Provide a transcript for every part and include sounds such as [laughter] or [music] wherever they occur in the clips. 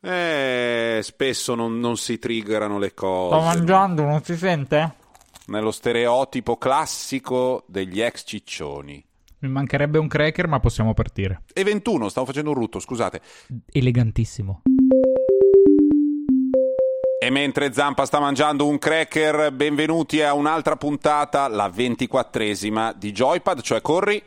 Eh, spesso non, non si triggerano le cose. Sto mangiando, non si sente? Nello stereotipo classico degli ex ciccioni. Mi mancherebbe un cracker, ma possiamo partire. E 21, stavo facendo un rutto, scusate. Elegantissimo. E mentre Zampa sta mangiando un cracker, benvenuti a un'altra puntata, la ventiquattresima di Joypad, cioè corri.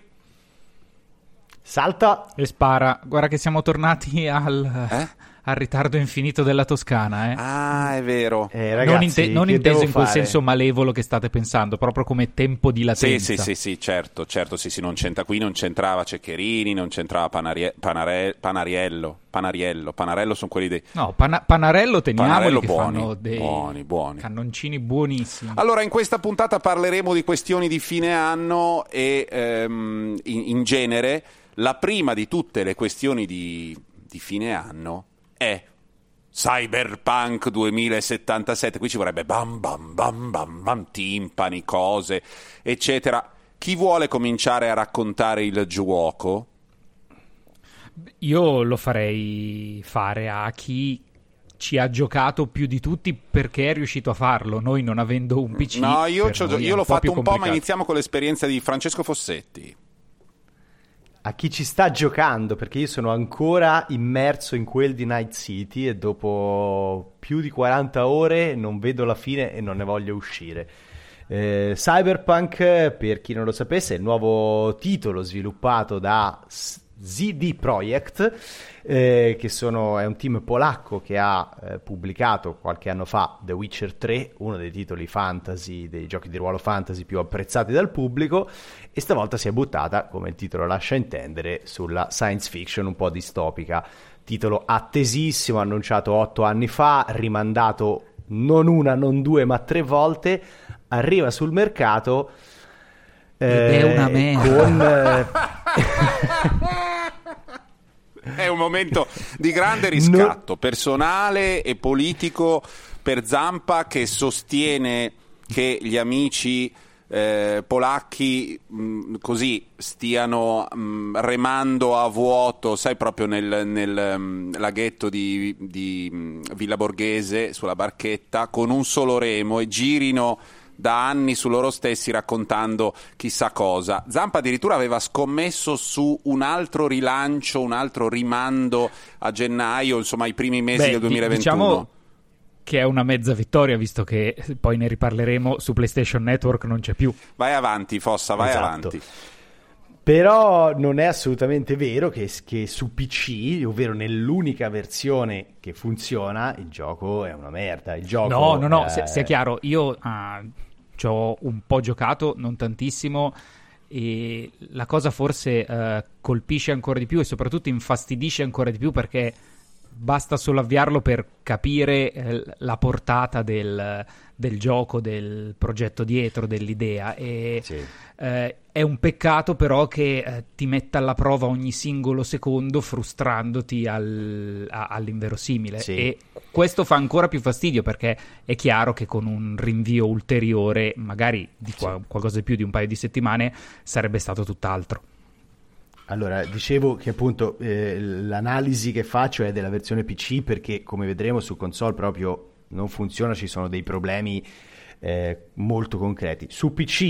Salta e spara. Guarda che siamo tornati al, eh? Al ritardo infinito della Toscana. Eh? Ah, è vero. Eh, ragazzi, non, inte- non inteso in quel fare? senso malevolo che state pensando, proprio come tempo di latenza. Sì, sì, sì, sì certo, certo, sì, sì, non c'entra qui, non c'entrava Ceccherini, non c'entrava Panarie- Panare- Panariello. Panariello, Panarello sono quelli dei... No, Pana- Panarello teniamoli Panarello che buoni, fanno dei buoni, buoni. cannoncini buonissimi. Allora, in questa puntata parleremo di questioni di fine anno e ehm, in, in genere la prima di tutte le questioni di, di fine anno è Cyberpunk 2077. Qui ci vorrebbe bam bam bam bam bam, timpani, cose, eccetera. Chi vuole cominciare a raccontare il gioco? Io lo farei fare a chi ci ha giocato più di tutti perché è riuscito a farlo, noi non avendo un PC. No, io, io l'ho fatto un po', ma iniziamo con l'esperienza di Francesco Fossetti. A chi ci sta giocando, perché io sono ancora immerso in quel di Night City e dopo più di 40 ore non vedo la fine e non ne voglio uscire. Eh, Cyberpunk, per chi non lo sapesse, è il nuovo titolo sviluppato da ZD Projekt, eh, che sono, è un team polacco che ha eh, pubblicato qualche anno fa The Witcher 3, uno dei titoli fantasy, dei giochi di ruolo fantasy più apprezzati dal pubblico, e stavolta si è buttata, come il titolo lascia intendere, sulla science fiction un po' distopica. Titolo attesissimo, annunciato otto anni fa, rimandato non una, non due, ma tre volte, arriva sul mercato. Ed è una merda. Con, eh, [laughs] [laughs] È un momento di grande riscatto personale e politico per Zampa che sostiene che gli amici eh, polacchi mh, così stiano mh, remando a vuoto, sai, proprio nel, nel mh, laghetto di, di Villa Borghese sulla barchetta con un solo remo e girino da anni su loro stessi raccontando chissà cosa. Zampa addirittura aveva scommesso su un altro rilancio, un altro rimando a gennaio, insomma ai primi mesi Beh, del di- 2021. Diciamo che è una mezza vittoria, visto che poi ne riparleremo su PlayStation Network non c'è più. Vai avanti, Fossa, vai Esatto. avanti. Però non è assolutamente vero che, che su PC, ovvero nell'unica versione che funziona, il gioco è una merda. Il gioco No, no, no, eh, se- sia chiaro, io ah, ci ho un po' giocato, non tantissimo, e la cosa forse eh, colpisce ancora di più e soprattutto infastidisce ancora di più perché basta solo avviarlo per capire eh, la portata del, del gioco, del progetto dietro, dell'idea. E Sì. eh, è un peccato però che eh, ti metta alla prova ogni singolo secondo frustrandoti al- a- all'inverosimile Sì. e questo fa ancora più fastidio perché è chiaro che con un rinvio ulteriore magari di qua- qualcosa di più di un paio di settimane sarebbe stato tutt'altro Allora, dicevo che appunto eh, l'analisi che faccio è della versione PC perché come vedremo su console proprio non funziona, ci sono dei problemi eh, molto concreti. Su PC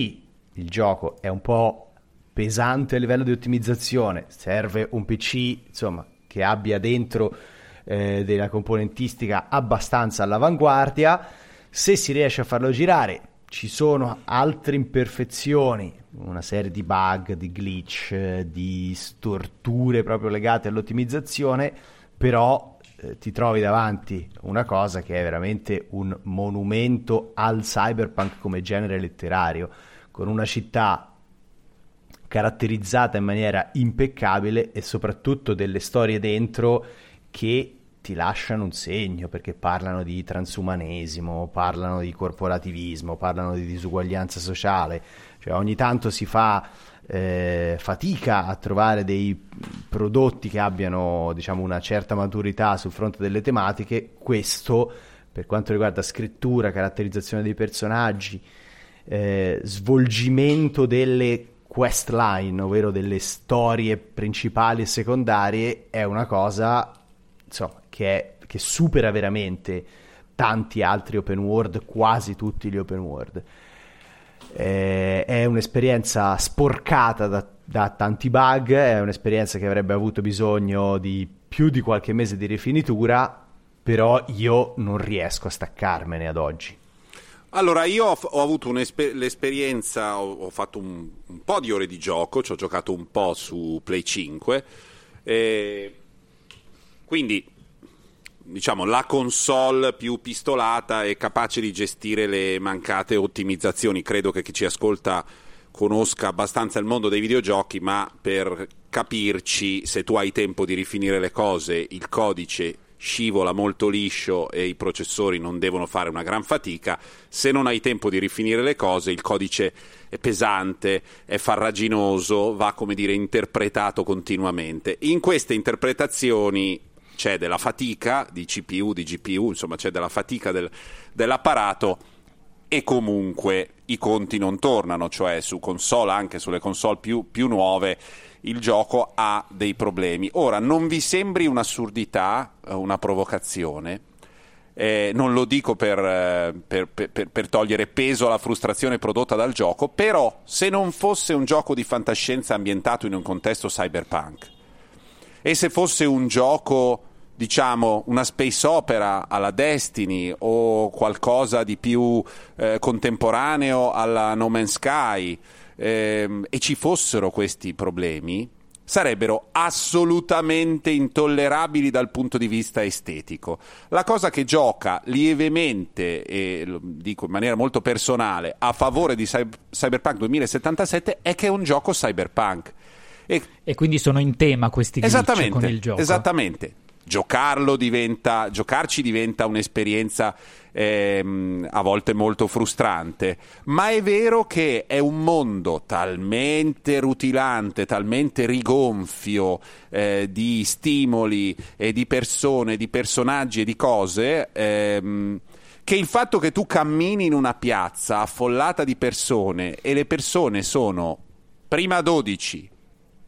il gioco è un po' pesante a livello di ottimizzazione, serve un PC insomma che abbia dentro eh, della componentistica abbastanza all'avanguardia. Se si riesce a farlo girare, ci sono altre imperfezioni, una serie di bug, di glitch, di storture proprio legate all'ottimizzazione, però eh, ti trovi davanti una cosa che è veramente un monumento al cyberpunk come genere letterario, con una città caratterizzata in maniera impeccabile e soprattutto delle storie dentro che ti lasciano un segno perché parlano di transumanesimo, parlano di corporativismo, parlano di disuguaglianza sociale, cioè ogni tanto si fa eh, fatica a trovare dei prodotti che abbiano diciamo una certa maturità sul fronte delle tematiche, questo per quanto riguarda scrittura, caratterizzazione dei personaggi, eh, svolgimento delle quest line, ovvero delle storie principali e secondarie, è una cosa insomma, che, è, che supera veramente tanti altri open world, quasi tutti gli open world. Eh, è un'esperienza sporcata da, da, tanti bug, è un'esperienza che avrebbe avuto bisogno di più di qualche mese di rifinitura, però io non riesco a staccarmene ad oggi. Allora, io ho, ho avuto l'esperienza, ho, ho fatto un, un, po' di ore di gioco, ci ho giocato un po' su Play 5, eh, quindi diciamo, la console più pistolata e capace di gestire le mancate ottimizzazioni. Credo che chi ci ascolta conosca abbastanza il mondo dei videogiochi, ma per capirci, se tu hai tempo di rifinire le cose, il codice scivola molto liscio e i processori non devono fare una gran fatica. Se non hai tempo di rifinire le cose, il codice è pesante, è farraginoso, va come dire interpretato continuamente. In queste interpretazioni c'è della fatica di CPU, di GPU, insomma c'è della fatica del, dell'apparato e comunque i conti non tornano, cioè su console, anche sulle console più, più nuove, il gioco ha dei problemi. Ora, non vi sembri un'assurdità, eh, una provocazione? Eh, non lo dico per, eh, per, per, per, togliere peso alla frustrazione prodotta dal gioco, però se non fosse un gioco di fantascienza ambientato in un contesto cyberpunk e se fosse un gioco diciamo, una space opera alla Destiny o qualcosa di più eh, contemporaneo alla No Man's Sky ehm, e ci fossero questi problemi, sarebbero assolutamente intollerabili dal punto di vista estetico. La cosa che gioca lievemente, e lo dico in maniera molto personale, a favore di Cyberpunk 2077 è che è un gioco cyberpunk. E, e quindi sono in tema questi glitch con il gioco. Esattamente giocarlo diventa, giocarci diventa un'esperienza ehm, a volte molto frustrante, ma è vero che è un mondo talmente rutilante, talmente rigonfio eh, di stimoli e di persone, di personaggi e di cose. Ehm, che il fatto che tu cammini in una piazza affollata di persone e le persone sono prima 12,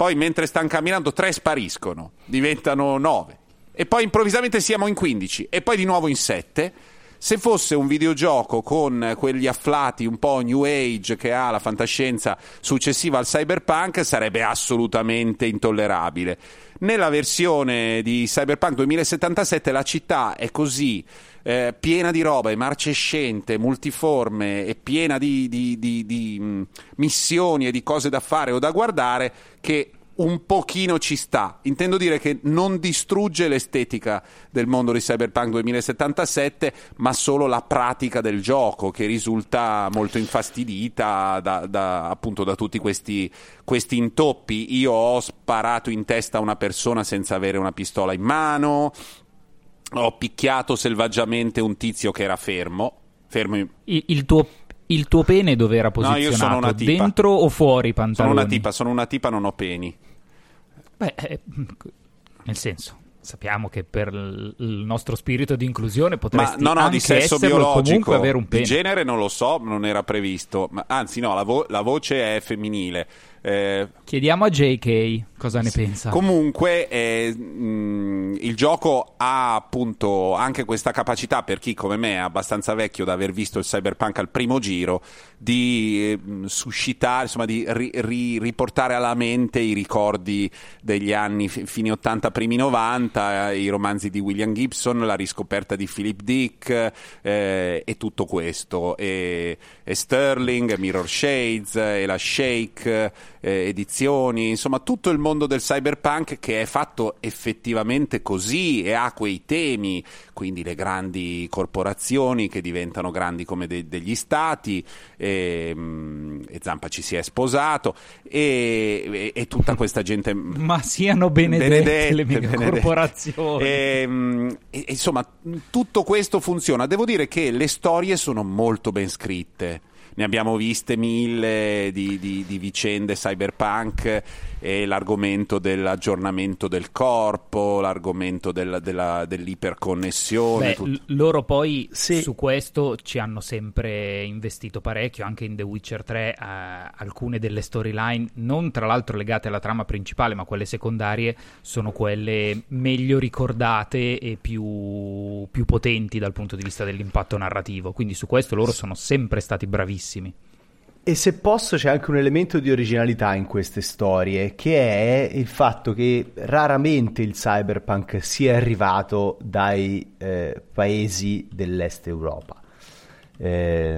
poi mentre stanno camminando 3 spariscono, diventano 9 e poi improvvisamente siamo in 15 e poi di nuovo in 7. Se fosse un videogioco con quegli afflati un po' new age che ha la fantascienza successiva al cyberpunk sarebbe assolutamente intollerabile. Nella versione di Cyberpunk 2077 la città è così eh, piena di roba, è marcescente, multiforme e piena di, di, di, di mm, missioni e di cose da fare o da guardare che un pochino ci sta. Intendo dire che non distrugge l'estetica del mondo di Cyberpunk 2077, ma solo la pratica del gioco che risulta molto infastidita da, da, appunto da tutti questi, questi intoppi. Io ho sparato in testa a una persona senza avere una pistola in mano, ho picchiato selvaggiamente un tizio che era fermo. fermo in... il, il tuo il tuo pene dove era posizionato? No, io sono una tipa. Dentro o fuori i pantaloni? Sono una tipa, sono una tipa, non ho peni. Beh, eh, nel senso, sappiamo che per il nostro spirito di inclusione potresti ma, no, no, di sesso biologico, avere un pene. Di genere non lo so, non era previsto, ma, anzi no, la, vo- la voce è femminile. Eh, Chiediamo a JK cosa ne pensa. Comunque eh, mh, il gioco ha appunto anche questa capacità per chi come me è abbastanza vecchio da aver visto il cyberpunk al primo giro di eh, suscitare, insomma di ri- ri- riportare alla mente i ricordi degli anni f- fine 80, primi 90, eh, i romanzi di William Gibson, la riscoperta di Philip Dick eh, e tutto questo. E, e Sterling, Mirror Shades e la Shake eh, edizioni, insomma tutto il mondo del cyberpunk che è fatto effettivamente così e ha quei temi, quindi le grandi corporazioni che diventano grandi come de- degli stati, e, mm, e, Zampa ci si è sposato e, e, tutta [laughs] questa gente... Ma siano benedette, benedette le mega benedette. corporazioni. Mm, e, insomma tutto questo funziona, devo dire che le storie sono molto ben scritte ne abbiamo viste mille di, di, di vicende cyberpunk e l'argomento dell'aggiornamento del corpo, l'argomento della, della, dell'iperconnessione. Beh, loro poi sì. su questo ci hanno sempre investito parecchio, anche in The Witcher 3 eh, alcune delle storyline, non tra l'altro legate alla trama principale, ma quelle secondarie, sono quelle meglio ricordate e più, più potenti dal punto di vista dell'impatto narrativo. Quindi su questo loro sono sempre stati bravissimi. E se posso c'è anche un elemento di originalità in queste storie, che è il fatto che raramente il cyberpunk sia arrivato dai eh, paesi dell'est Europa, eh,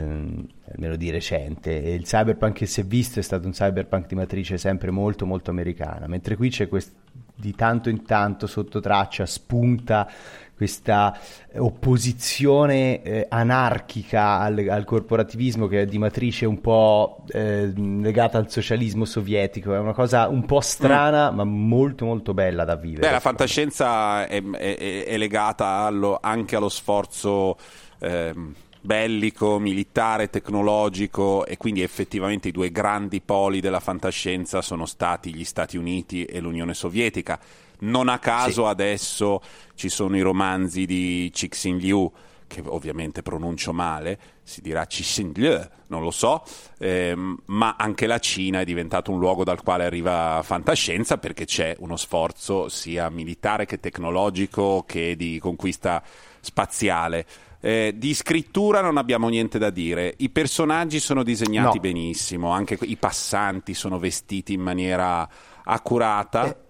almeno di recente. Il cyberpunk che si è visto è stato un cyberpunk di matrice sempre molto molto americana, mentre qui c'è quest- di tanto in tanto sotto traccia spunta questa opposizione eh, anarchica al, al, corporativismo che è di matrice un po' eh, legata al socialismo sovietico, è una cosa un po' strana mm. ma molto molto bella da vivere. Beh, la fantascienza è, è, è legata allo, anche allo sforzo... Ehm bellico, militare, tecnologico e quindi effettivamente i due grandi poli della fantascienza sono stati gli Stati Uniti e l'Unione Sovietica. Non a caso sì. adesso ci sono i romanzi di Cixin Liu, che ovviamente pronuncio male, si dirà Cixin Liu, non lo so, ehm, ma anche la Cina è diventato un luogo dal quale arriva fantascienza perché c'è uno sforzo sia militare che tecnologico che di conquista spaziale. Eh, di scrittura non abbiamo niente da dire, i personaggi sono disegnati no. benissimo, anche i passanti sono vestiti in maniera accurata. Eh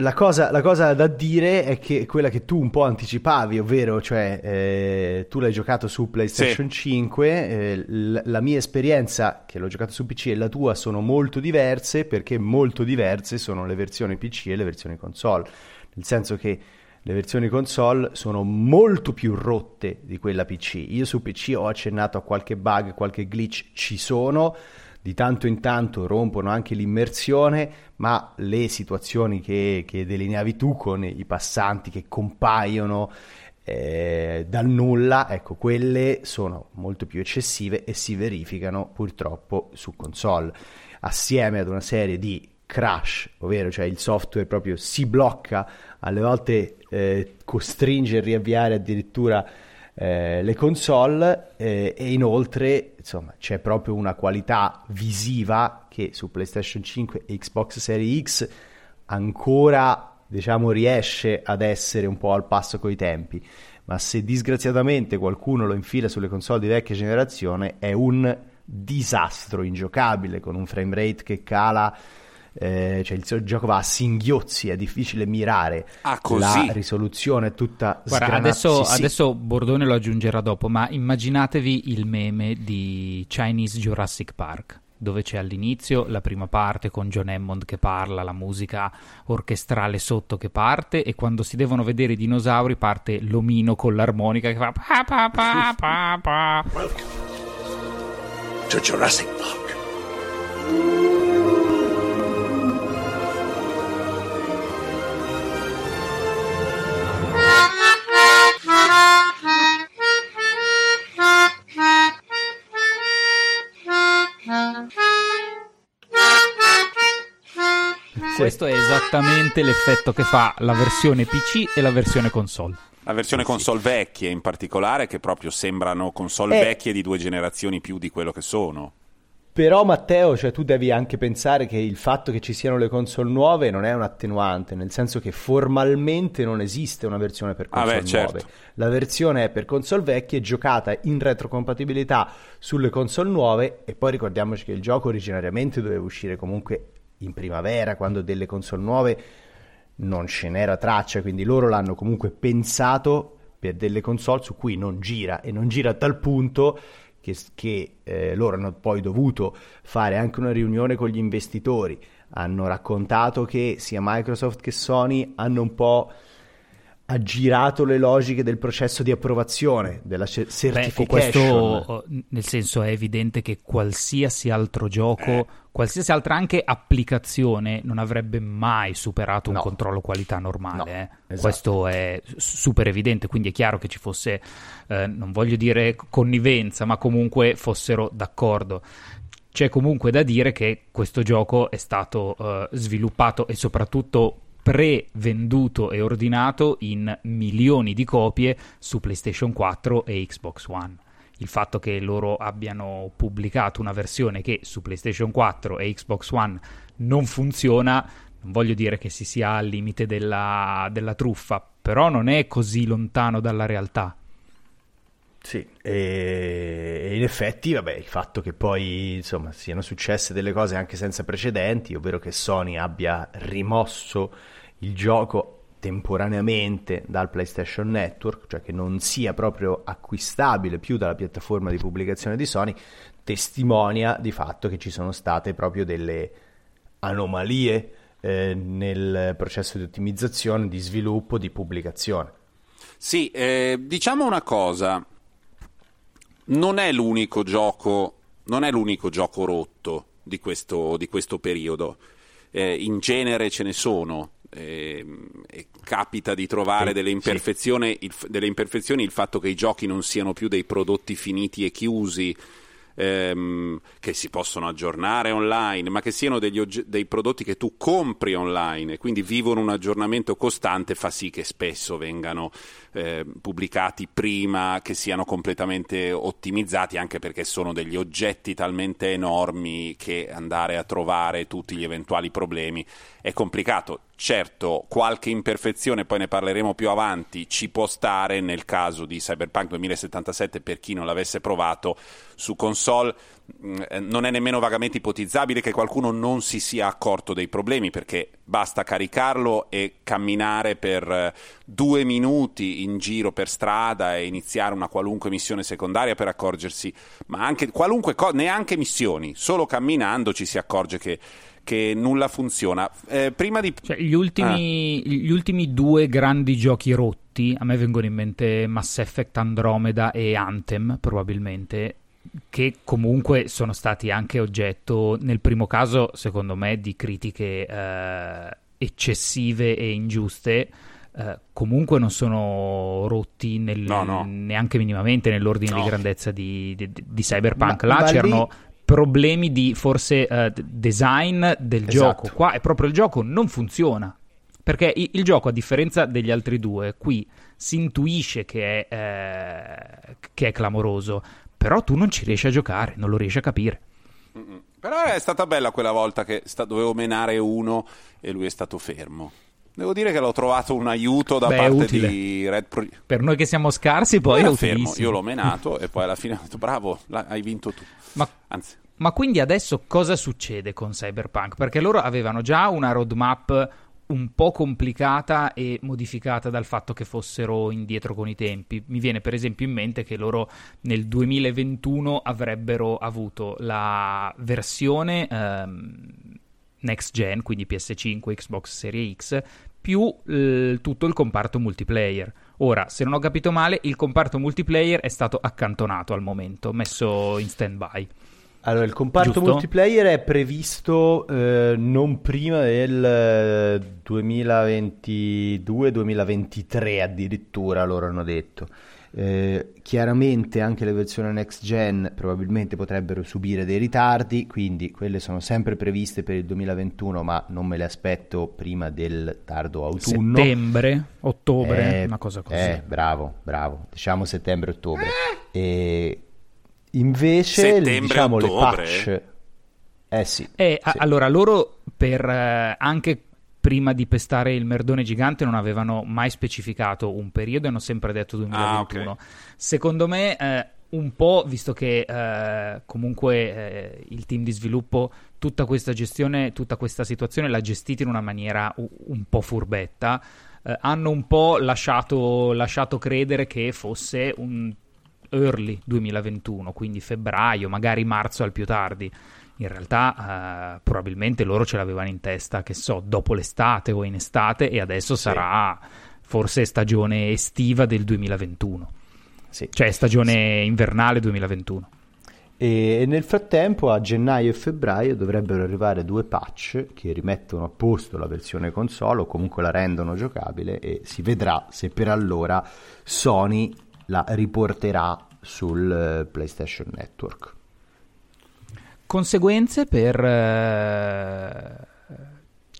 la cosa, la cosa, da dire è che quella che tu un po' anticipavi, ovvero, cioè, eh, tu l'hai giocato su PlayStation sì. 5, eh, l- la mia esperienza, che l'ho giocato su PC, e la tua sono molto diverse, perché molto diverse sono le versioni PC e le versioni console. Nel senso che le versioni console sono molto più rotte di quella PC. Io su PC ho accennato a qualche bug, qualche glitch, ci sono di tanto in tanto rompono anche l'immersione, ma le situazioni che, che delineavi tu con i passanti che compaiono eh, dal nulla, ecco, quelle sono molto più eccessive e si verificano purtroppo su console, assieme ad una serie di crash, ovvero cioè il software proprio si blocca, alle volte eh, costringe a riavviare addirittura eh, le console eh, e inoltre insomma c'è proprio una qualità visiva che su PlayStation 5 e Xbox Series X ancora diciamo riesce ad essere un po' al passo coi tempi. Ma se disgraziatamente qualcuno lo infila sulle console di vecchia generazione è un disastro ingiocabile con un frame rate che cala eh, cioè il gioco va a singhiozzi, è difficile mirare ah, la risoluzione è tutta Guarda, adesso, sì, adesso Bordone lo aggiungerà dopo, ma immaginatevi il meme di Chinese Jurassic Park dove c'è all'inizio la prima parte con John Hammond che parla, la musica orchestrale sotto che parte e quando si devono vedere i dinosauri parte l'omino con l'armonica che fa pa pa pa pa pa. Welcome to Jurassic Park. Questo è esattamente l'effetto che fa la versione PC e la versione console. La versione console vecchie in particolare, che proprio sembrano console eh. vecchie di due generazioni più di quello che sono. Però Matteo, cioè, tu devi anche pensare che il fatto che ci siano le console nuove non è un attenuante, nel senso che formalmente non esiste una versione per console ah beh, certo. nuove. La versione è per console vecchie, giocata in retrocompatibilità sulle console nuove e poi ricordiamoci che il gioco originariamente doveva uscire comunque in primavera, quando delle console nuove non ce n'era traccia, quindi loro l'hanno comunque pensato per delle console su cui non gira e non gira a tal punto che, che eh, loro hanno poi dovuto fare anche una riunione con gli investitori, hanno raccontato che sia Microsoft che Sony hanno un po' aggirato le logiche del processo di approvazione della certification. Beh, questo nel senso è evidente che qualsiasi altro gioco, eh. qualsiasi altra anche applicazione non avrebbe mai superato un no. controllo qualità normale. No, eh. esatto. Questo è super evidente, quindi è chiaro che ci fosse, eh, non voglio dire connivenza, ma comunque fossero d'accordo c'è comunque da dire che questo gioco è stato uh, sviluppato e soprattutto pre-venduto e ordinato in milioni di copie su PlayStation 4 e Xbox One. Il fatto che loro abbiano pubblicato una versione che su PlayStation 4 e Xbox One non funziona, non voglio dire che si sia al limite della, della truffa, però non è così lontano dalla realtà. Sì, e in effetti, vabbè, il fatto che poi insomma siano successe delle cose anche senza precedenti, ovvero che Sony abbia rimosso il gioco temporaneamente dal PlayStation Network, cioè che non sia proprio acquistabile più dalla piattaforma di pubblicazione di Sony, testimonia di fatto che ci sono state proprio delle anomalie eh, nel processo di ottimizzazione, di sviluppo, di pubblicazione. Sì, eh, diciamo una cosa, non è l'unico gioco, non è l'unico gioco rotto di questo, di questo periodo. Eh, in genere ce ne sono, eh, capita di trovare delle imperfezioni, il, delle imperfezioni, il fatto che i giochi non siano più dei prodotti finiti e chiusi, ehm, che si possono aggiornare online, ma che siano ogge- dei prodotti che tu compri online e quindi vivono un aggiornamento costante, fa sì che spesso vengano eh, pubblicati prima che siano completamente ottimizzati, anche perché sono degli oggetti talmente enormi che andare a trovare tutti gli eventuali problemi è complicato. Certo, qualche imperfezione, poi ne parleremo più avanti, ci può stare nel caso di Cyberpunk 2077 per chi non l'avesse provato su console. Mm, eh, non è nemmeno vagamente ipotizzabile che qualcuno non si sia accorto dei problemi perché basta caricarlo e camminare per eh, due minuti in giro per strada e iniziare una qualunque missione secondaria per accorgersi, ma anche qualunque cosa, neanche missioni, solo camminando ci si accorge che che nulla funziona. Eh, prima di... Cioè, gli, ultimi, ah. gli ultimi due grandi giochi rotti, a me vengono in mente Mass Effect Andromeda e Anthem, probabilmente, che comunque sono stati anche oggetto, nel primo caso, secondo me, di critiche eh, eccessive e ingiuste. Eh, comunque non sono rotti nel, no, no. neanche minimamente nell'ordine no. di grandezza di, di, di Cyberpunk. Ma, Là ma c'erano lì problemi di forse uh, design del esatto. gioco. Qua è proprio il gioco non funziona. Perché il, il, gioco, a differenza degli altri due, qui si intuisce che è, eh, che è clamoroso, però tu non ci riesci a giocare, non lo riesci a capire. Mm-mm. Però è stata bella quella volta che sta, dovevo menare uno e lui è stato fermo. Devo dire che l'ho trovato un aiuto da Beh, parte utile. di Red Pro... Per noi che siamo scarsi, poi è fermo. Io l'ho [laughs] menato e poi alla fine ho detto bravo, hai vinto tu. Ma, Anzi. ma quindi adesso cosa succede con Cyberpunk? Perché loro avevano già una roadmap un po' complicata e modificata dal fatto che fossero indietro con i tempi. Mi viene per esempio in mente che loro nel 2021 avrebbero avuto la versione ehm, next gen, quindi PS5, Xbox Series X, più eh, tutto il comparto multiplayer. Ora, se non ho capito male, il comparto multiplayer è stato accantonato al momento, messo in stand-by. Allora, il comparto Giusto? multiplayer è previsto eh, non prima del 2022-2023 eh, addirittura, loro hanno detto. Eh, chiaramente anche le versioni next gen probabilmente potrebbero subire dei ritardi, quindi quelle sono sempre previste per il 2021, ma non me le aspetto prima del tardo autunno. Settembre, ottobre, eh, una cosa così. Eh, bravo, bravo, diciamo settembre-ottobre. E invece settembre, diciamo ottobre. le patch eh sì. Eh, sì. allora loro per eh, anche prima di pestare il merdone gigante non avevano mai specificato un periodo e hanno sempre detto 2021. Ah, okay. Secondo me eh, un po', visto che eh, comunque eh, il team di sviluppo tutta questa gestione, tutta questa situazione l'ha gestita in una maniera un, un po' furbetta, eh, hanno un po' lasciato, lasciato credere che fosse un early 2021, quindi febbraio, magari marzo al più tardi in realtà eh, probabilmente loro ce l'avevano in testa, che so, dopo l'estate o in estate e adesso sì. sarà forse stagione estiva del 2021. Sì. Cioè stagione sì. invernale 2021. E nel frattempo a gennaio e febbraio dovrebbero arrivare due patch che rimettono a posto la versione console o comunque la rendono giocabile e si vedrà se per allora Sony la riporterà sul eh, PlayStation Network. Conseguenze per uh,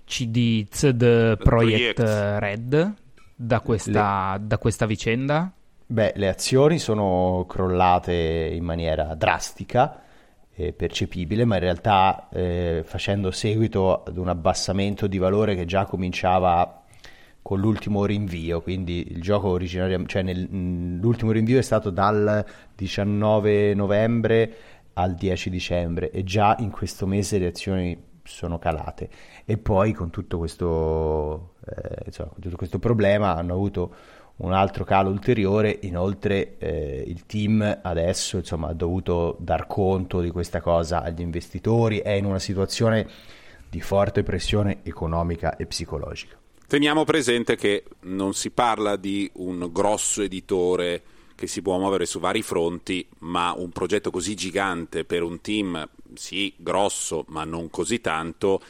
CD CD Projekt Red da questa, le... da questa vicenda? Beh, le azioni sono crollate in maniera drastica, eh, percepibile, ma in realtà eh, facendo seguito ad un abbassamento di valore che già cominciava con l'ultimo rinvio, quindi il gioco originario, cioè nel, l'ultimo rinvio è stato dal 19 novembre al 10 dicembre e già in questo mese le azioni sono calate. E poi con tutto questo, eh, insomma, con tutto questo problema hanno avuto un altro calo ulteriore, inoltre eh, il team adesso insomma, ha dovuto dar conto di questa cosa agli investitori, è in una situazione di forte pressione economica e psicologica. Teniamo presente che non si parla di un grosso editore che si può muovere su vari fronti, ma un progetto così gigante per un team, sì, grosso, ma non così tanto,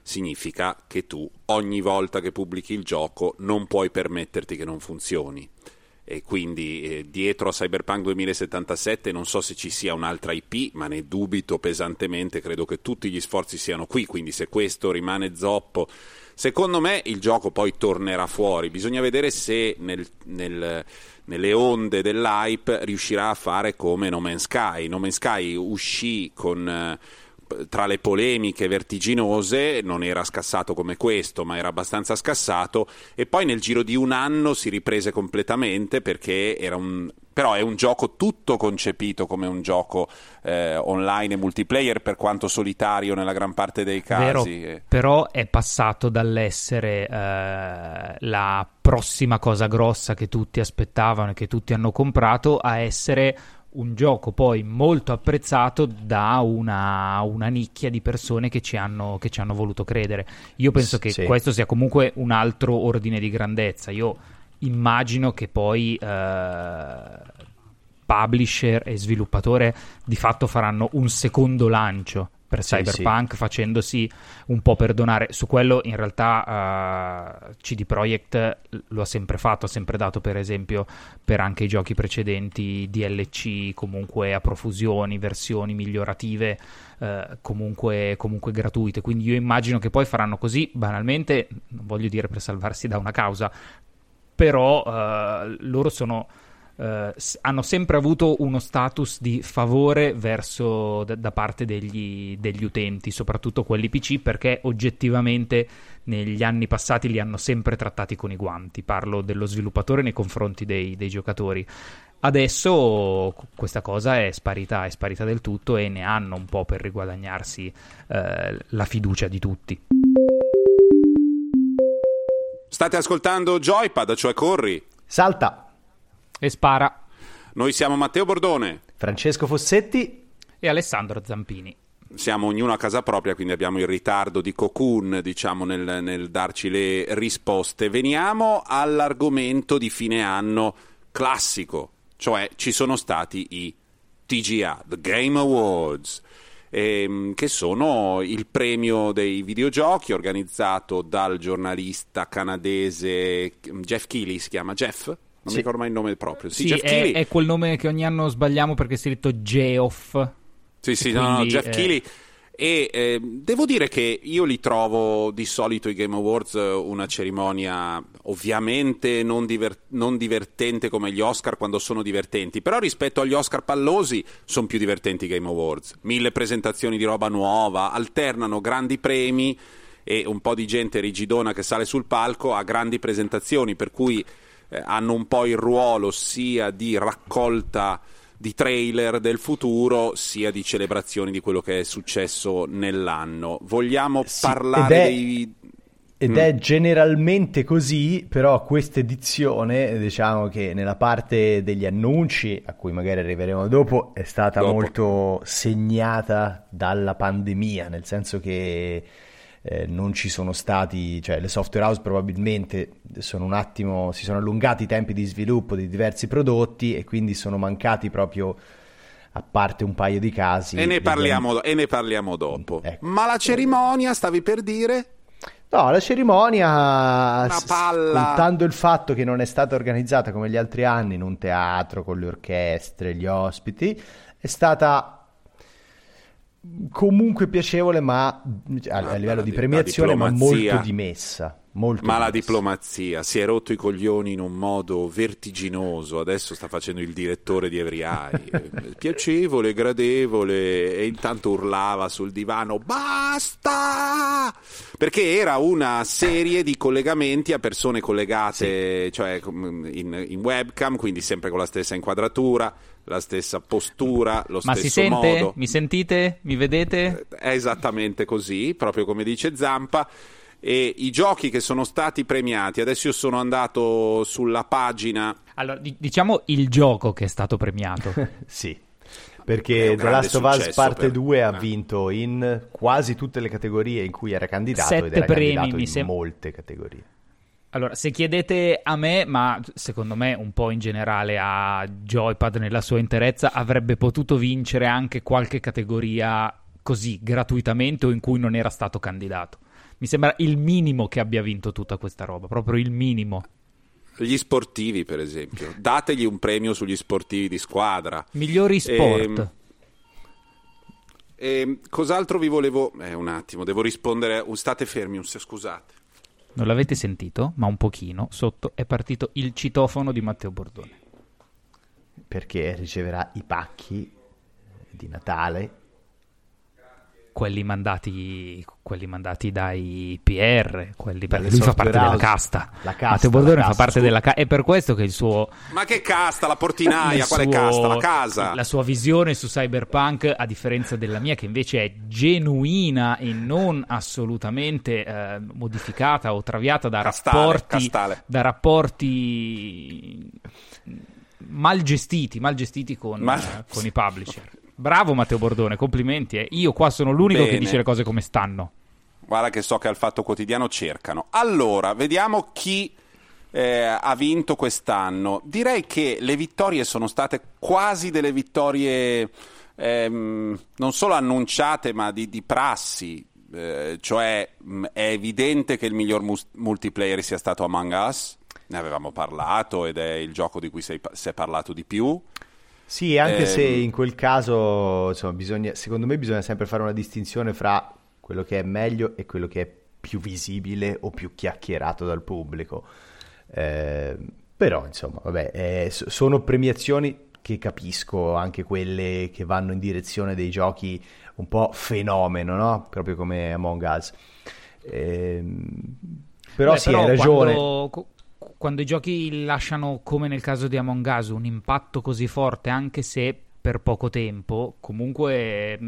significa che tu ogni volta che pubblichi il gioco non puoi permetterti che non funzioni. E quindi eh, dietro a Cyberpunk 2077 non so se ci sia un'altra IP, ma ne dubito pesantemente, credo che tutti gli sforzi siano qui, quindi se questo rimane zoppo, secondo me il gioco poi tornerà fuori, bisogna vedere se nel, nel, nelle onde dell'hype riuscirà a fare come No Man's Sky. No Man's Sky uscì con... Eh, tra le polemiche vertiginose non era scassato come questo, ma era abbastanza scassato e poi nel giro di un anno si riprese completamente perché era un però è un gioco tutto concepito come un gioco eh, online e multiplayer per quanto solitario nella gran parte dei casi. Vero, però è passato dall'essere eh, la prossima cosa grossa che tutti aspettavano e che tutti hanno comprato a essere un gioco poi molto apprezzato da una, una nicchia di persone che ci, hanno, che ci, hanno, voluto credere. Io penso che sì. questo sia comunque un altro ordine di grandezza. Io immagino che poi eh, publisher e sviluppatore di fatto faranno un secondo lancio per Cyberpunk sì, facendosi un po' perdonare. Su quello in realtà uh, CD Projekt lo ha sempre fatto, ha sempre dato per esempio per anche i giochi precedenti DLC comunque a profusioni, versioni migliorative uh, comunque, comunque gratuite. Quindi io immagino che poi faranno così banalmente, non voglio dire per salvarsi da una causa, però uh, loro sono eh, hanno sempre avuto uno status di favore verso, da, da parte degli, degli, utenti, soprattutto quelli PC, perché oggettivamente negli anni passati li hanno sempre trattati con i guanti. Parlo dello sviluppatore nei confronti dei, dei giocatori. Adesso questa cosa è sparita, è sparita del tutto e ne hanno un po' per riguadagnarsi eh, la fiducia di tutti. State ascoltando Joypad, cioè corri. Salta e spara. Noi siamo Matteo Bordone, Francesco Fossetti e Alessandro Zampini. Siamo ognuno a casa propria, quindi abbiamo il ritardo di Cocoon, diciamo, nel, nel darci le risposte. Veniamo all'argomento di fine anno classico, cioè ci sono stati i TGA, The Game Awards, ehm, che sono il premio dei videogiochi organizzato dal giornalista canadese Jeff Keighley, si chiama Jeff? Non sì. mi ricordo mai il nome proprio. Sì, sì è, è, quel nome che ogni anno sbagliamo perché è detto Geoff. Sì, sì, no, no, Jeff è... Keighley. E eh, devo dire che io li trovo di solito i Game Awards una cerimonia ovviamente non, diver- non, divertente come gli Oscar quando sono divertenti, però rispetto agli Oscar pallosi sono più divertenti i Game Awards. Mille presentazioni di roba nuova, alternano grandi premi e un po' di gente rigidona che sale sul palco a grandi presentazioni, per cui eh, hanno un po' il ruolo sia di raccolta di trailer del futuro sia di celebrazioni di quello che è successo nell'anno. Vogliamo sì, parlare ed è, dei... Ed mm. è generalmente così, però questa edizione, diciamo che nella parte degli annunci, a cui magari arriveremo dopo, è stata dopo. molto segnata dalla pandemia, nel senso che eh, non ci sono stati, cioè le software house probabilmente sono un attimo, si sono allungati i tempi di sviluppo di diversi prodotti e quindi sono mancati proprio a parte un paio di casi. E ne parliamo, e ne parliamo dopo. Ecco. Ma la cerimonia, stavi per dire? No, la cerimonia, Una palla. contando il fatto che non è stata organizzata come gli altri anni in un teatro con le orchestre, gli ospiti, è stata comunque piacevole, ma a, a livello di premiazione, ma molto dimessa. Molto ma la diplomazia si è rotto i coglioni in un modo vertiginoso. Adesso sta facendo il direttore di Every Eye. [laughs] Piacevole, gradevole, e intanto urlava sul divano: Basta! Perché era una serie di collegamenti a persone collegate, sì. cioè in, in webcam, quindi sempre con la stessa inquadratura la stessa postura, lo Ma stesso si sente? modo. Mi sentite? Mi vedete? È esattamente così, proprio come dice Zampa. E i giochi che sono stati premiati, adesso io sono andato sulla pagina. Allora, diciamo il gioco che è stato premiato. [laughs] sì. Perché The Last of Us Parte per... 2 ha vinto in quasi tutte le categorie in cui era candidato Sette ed era premi, candidato in molte categorie. Allora, se chiedete a me, ma secondo me un po' in generale a Joypad nella sua interezza, avrebbe potuto vincere anche qualche categoria così gratuitamente o in cui non era stato candidato. Mi sembra il minimo che abbia vinto tutta questa roba, proprio il minimo. Gli sportivi, per esempio. Dategli un premio sugli sportivi di squadra. Migliori sport. E, e, cos'altro vi volevo... Eh, un attimo, devo rispondere... State fermi, scusate. Non l'avete sentito, ma un pochino sotto è partito il citofono di Matteo Bordone. Perché riceverà i pacchi di Natale quelli mandati, quelli mandati dai PR, quelli perché lui fa parte house. della casta. La casta Matteo Bordone fa parte della casta. È per questo che il suo. Ma che casta? La portinaia? Quale suo, casta? La casa? La sua visione su Cyberpunk, a differenza della mia, che invece è genuina e non assolutamente eh, modificata o traviata da castale, rapporti. Castale. Da rapporti mal gestiti, mal gestiti con, Ma... eh, con i publisher. Bravo Matteo Bordone, complimenti. Eh. Io qua sono l'unico Bene. che dice le cose come stanno. Guarda che so che al Fatto Quotidiano cercano. Allora, vediamo chi eh, ha vinto quest'anno. Direi che le vittorie sono state quasi delle vittorie ehm, non solo annunciate, ma di, di prassi. Eh, cioè, mh, è evidente che il miglior mus- multiplayer sia stato Among Us. Ne avevamo parlato ed è il gioco di cui si è parlato di più. Sì, anche eh, se in quel caso, insomma, bisogna, secondo me bisogna sempre fare una distinzione fra quello che è meglio e quello che è più visibile o più chiacchierato dal pubblico. Eh, però, insomma, vabbè, eh, sono premiazioni che capisco, anche quelle che vanno in direzione dei giochi un po' fenomeno, no? Proprio come Among Us. Eh, però Beh, sì, però hai ragione. Quando, quando i giochi lasciano, come nel caso di Among Us, un impatto così forte, anche se per poco tempo, comunque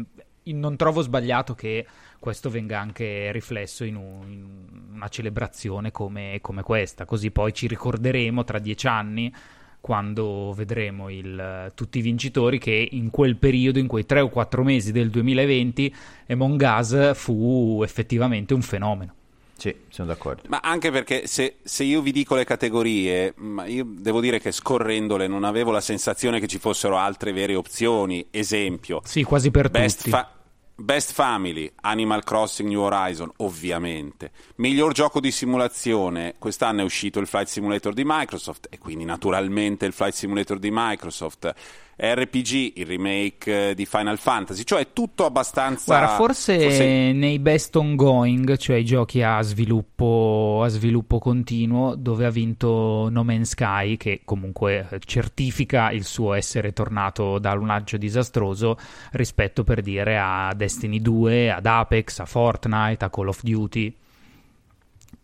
non trovo sbagliato che questo venga anche riflesso in, un, in una celebrazione come, come, questa. Così poi ci ricorderemo tra dieci anni, quando vedremo il, tutti i vincitori, che in quel periodo, in quei tre o quattro mesi del 2020, Among Us fu effettivamente un fenomeno. Sì, sono d'accordo. Ma anche perché se, se, io vi dico le categorie, io devo dire che scorrendole non avevo la sensazione che ci fossero altre vere opzioni. Esempio, sì, quasi per Best tutti. Fa- Best Family, Animal Crossing New Horizon, ovviamente. Miglior gioco di simulazione, quest'anno è uscito il Flight Simulator di Microsoft e quindi naturalmente il Flight Simulator di Microsoft. RPG, il remake di Final Fantasy, cioè tutto abbastanza... Guarda, forse, forse... nei best ongoing, cioè i giochi a sviluppo, a sviluppo continuo, dove ha vinto No Man's Sky, che comunque certifica il suo essere tornato da un lancio disastroso rispetto per dire a Destiny 2, ad Apex, a Fortnite, a Call of Duty.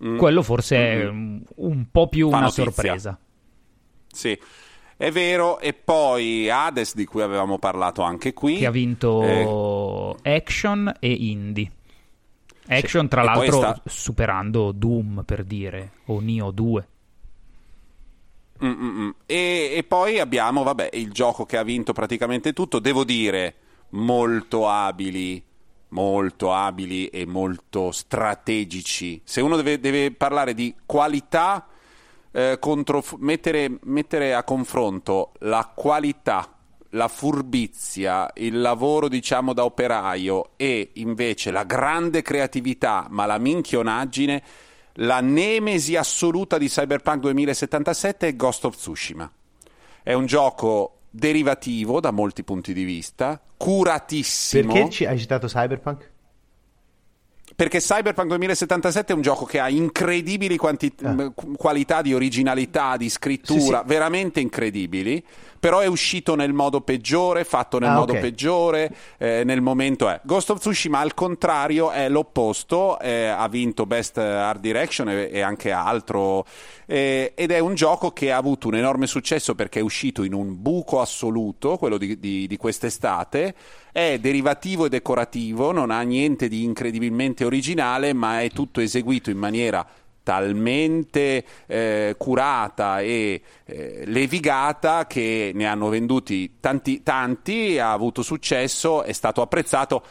Mm. Quello forse mm-hmm. è un po' più Fa una notizia. sorpresa. Sì. È vero, e poi Hades di cui avevamo parlato anche qui. Che ha vinto eh... Action e Indie. Action, sì. tra e l'altro, sta... superando Doom per dire, o Neo 2. E, e, poi abbiamo, vabbè, il gioco che ha vinto praticamente tutto. Devo dire, molto abili, molto abili e molto strategici. Se uno deve, deve parlare di qualità eh, contro, mettere, mettere a confronto la qualità la furbizia, il lavoro diciamo da operaio e invece la grande creatività, ma la minchionaggine, la nemesi assoluta di Cyberpunk 2077 è Ghost of Tsushima. È un gioco derivativo da molti punti di vista, curatissimo. Perché ci hai citato Cyberpunk? Perché Cyberpunk 2077 è un gioco che ha incredibili quanti- ah. qualità di originalità, di scrittura, sì, sì. veramente incredibili, però è uscito nel modo peggiore, fatto nel ah, modo okay. peggiore, eh, nel momento è. Ghost of Tsushima al contrario è l'opposto, eh, ha vinto Best Art Direction e, e anche altro, eh, ed è un gioco che ha avuto un enorme successo perché è uscito in un buco assoluto, quello di, di, di quest'estate, è derivativo e decorativo, non ha niente di incredibilmente originale, ma è tutto eseguito in maniera talmente eh, curata e eh, levigata che ne hanno venduti tanti, tanti, ha avuto successo, è stato apprezzato